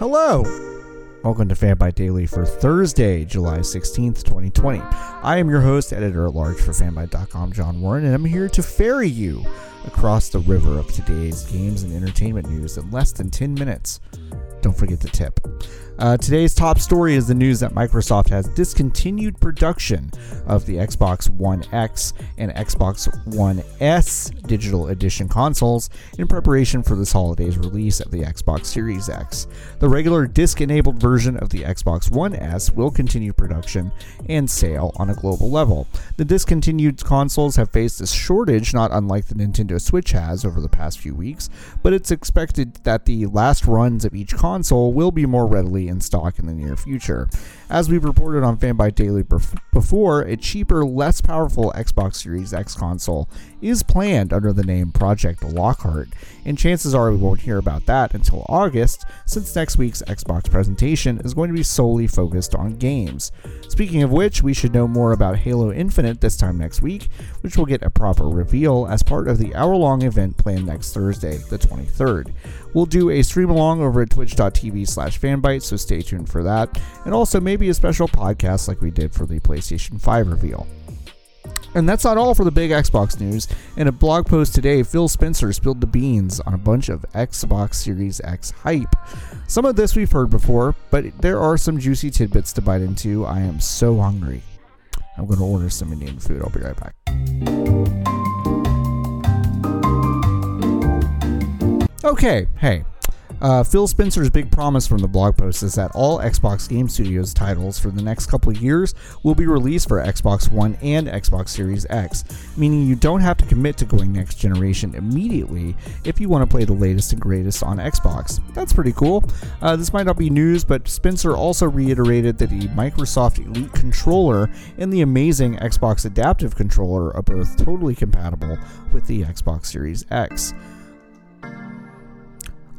Hello! Welcome to Fanbyte Daily for Thursday, July 16th, 2020. I am your host, editor at large for fanbyte.com, John Warren, and I'm here to ferry you across the river of today's games and entertainment news in less than 10 minutes. Don't forget to tip. Uh, today's top story is the news that Microsoft has discontinued production of the Xbox One X and Xbox One S digital edition consoles in preparation for this holiday's release of the Xbox Series X. The regular disc enabled version of the Xbox One S will continue production and sale on a global level. The discontinued consoles have faced a shortage not unlike the Nintendo Switch has over the past few weeks, but it's expected that the last runs of each console will be more readily in stock in the near future. As we've reported on Fanbyte Daily before, a cheaper, less powerful Xbox Series X console is planned under the name Project Lockhart, and chances are we won't hear about that until August, since next week's Xbox presentation is going to be solely focused on games. Speaking of which, we should know more about Halo Infinite this time next week, which will get a proper reveal as part of the hour long event planned next Thursday, the 23rd. We'll do a stream along over at twitch.tv slash fanbyte, so stay tuned for that, and also maybe a special podcast like we did for the PlayStation 5 reveal. And that's not all for the big Xbox news. In a blog post today, Phil Spencer spilled the beans on a bunch of Xbox Series X hype. Some of this we've heard before, but there are some juicy tidbits to bite into. I am so hungry. I'm going to order some Indian food. I'll be right back. Okay, hey, uh, Phil Spencer's big promise from the blog post is that all Xbox Game Studios titles for the next couple years will be released for Xbox One and Xbox Series X, meaning you don't have to commit to going next generation immediately if you want to play the latest and greatest on Xbox. That's pretty cool. Uh, this might not be news, but Spencer also reiterated that the Microsoft Elite controller and the amazing Xbox Adaptive controller are both totally compatible with the Xbox Series X.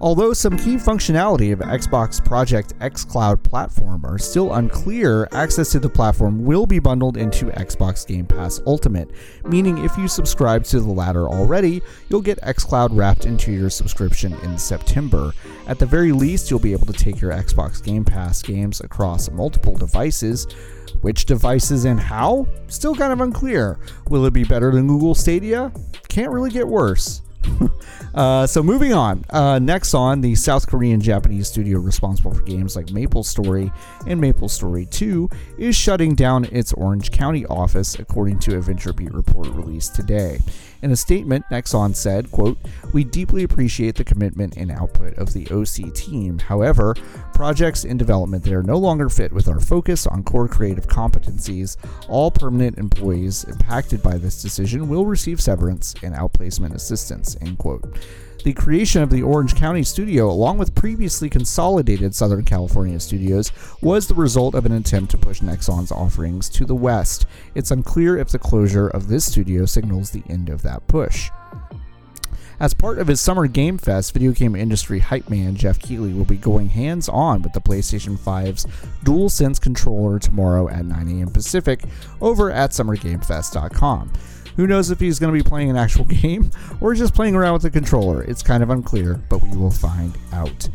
Although some key functionality of Xbox Project xCloud platform are still unclear, access to the platform will be bundled into Xbox Game Pass Ultimate, meaning if you subscribe to the latter already, you'll get xCloud wrapped into your subscription in September. At the very least, you'll be able to take your Xbox Game Pass games across multiple devices. Which devices and how? Still kind of unclear. Will it be better than Google Stadia? Can't really get worse. uh, so moving on. Uh, Nexon, the South Korean Japanese studio responsible for games like Maple Story and Maple Story 2, is shutting down its Orange County office, according to a VentureBeat report released today. In a statement, Nexon said, quote, We deeply appreciate the commitment and output of the OC team. However, projects in development there no longer fit with our focus on core creative competencies. All permanent employees impacted by this decision will receive severance and outplacement assistance, end quote. The creation of the Orange County studio, along with previously consolidated Southern California studios, was the result of an attempt to push Nexon's offerings to the west. It's unclear if the closure of this studio signals the end of that push. As part of his Summer Game Fest, video game industry hype man Jeff Keighley will be going hands on with the PlayStation 5's DualSense controller tomorrow at 9 a.m. Pacific over at summergamefest.com. Who knows if he's going to be playing an actual game or just playing around with the controller? It's kind of unclear, but we will find out.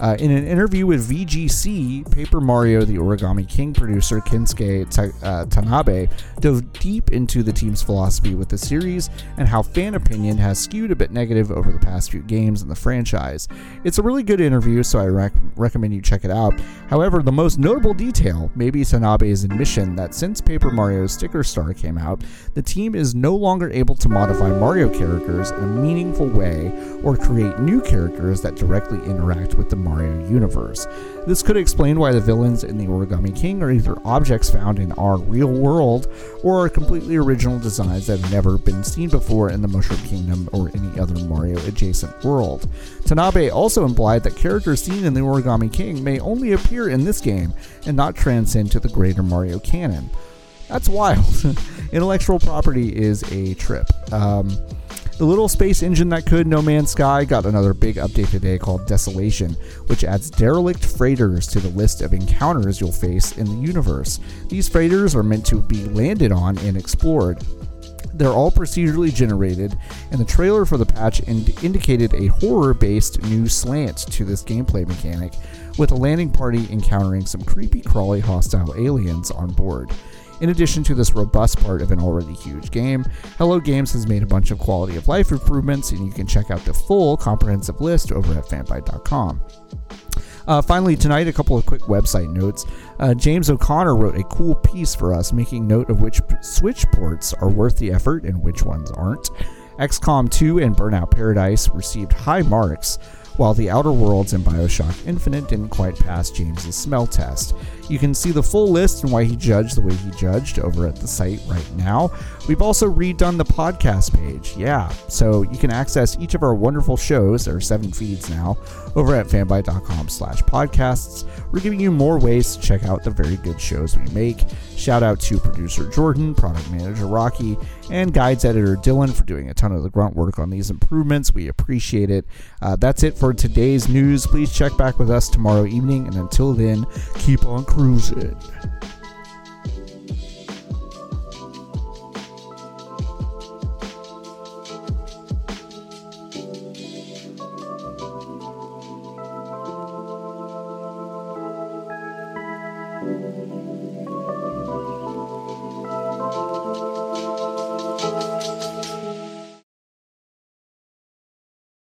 Uh, in an interview with VGC, Paper Mario the Origami King producer Kensuke uh, Tanabe dove deep into the team's philosophy with the series and how fan opinion has skewed a bit negative over the past few games in the franchise. It's a really good interview, so I rec- recommend you check it out. However, the most notable detail may be Tanabe's admission that since Paper Mario Sticker Star came out, the team is no longer able to modify Mario characters in a meaningful way or create new characters that directly interact with the Mario universe. This could explain why the villains in the Origami King are either objects found in our real world or are completely original designs that have never been seen before in the Mushroom Kingdom or any other Mario adjacent world. Tanabe also implied that characters seen in the Origami King may only appear in this game and not transcend to the greater Mario canon. That's wild. Intellectual property is a trip. Um, the little space engine that could, No Man's Sky, got another big update today called Desolation, which adds derelict freighters to the list of encounters you'll face in the universe. These freighters are meant to be landed on and explored. They're all procedurally generated, and the trailer for the patch ind- indicated a horror based new slant to this gameplay mechanic, with a landing party encountering some creepy, crawly, hostile aliens on board. In addition to this robust part of an already huge game, Hello Games has made a bunch of quality of life improvements, and you can check out the full comprehensive list over at fanbyte.com. Uh, finally, tonight, a couple of quick website notes. Uh, James O'Connor wrote a cool piece for us, making note of which Switch ports are worth the effort and which ones aren't. XCOM 2 and Burnout Paradise received high marks, while The Outer Worlds and Bioshock Infinite didn't quite pass James's smell test. You can see the full list and why he judged the way he judged over at the site right now. We've also redone the podcast page. Yeah, so you can access each of our wonderful shows, there are seven feeds now, over at fanbyte.com slash podcasts. We're giving you more ways to check out the very good shows we make. Shout out to producer Jordan, product manager Rocky, and guides editor Dylan for doing a ton of the grunt work on these improvements. We appreciate it. Uh, that's it for today's news. Please check back with us tomorrow evening, and until then, keep on cruising.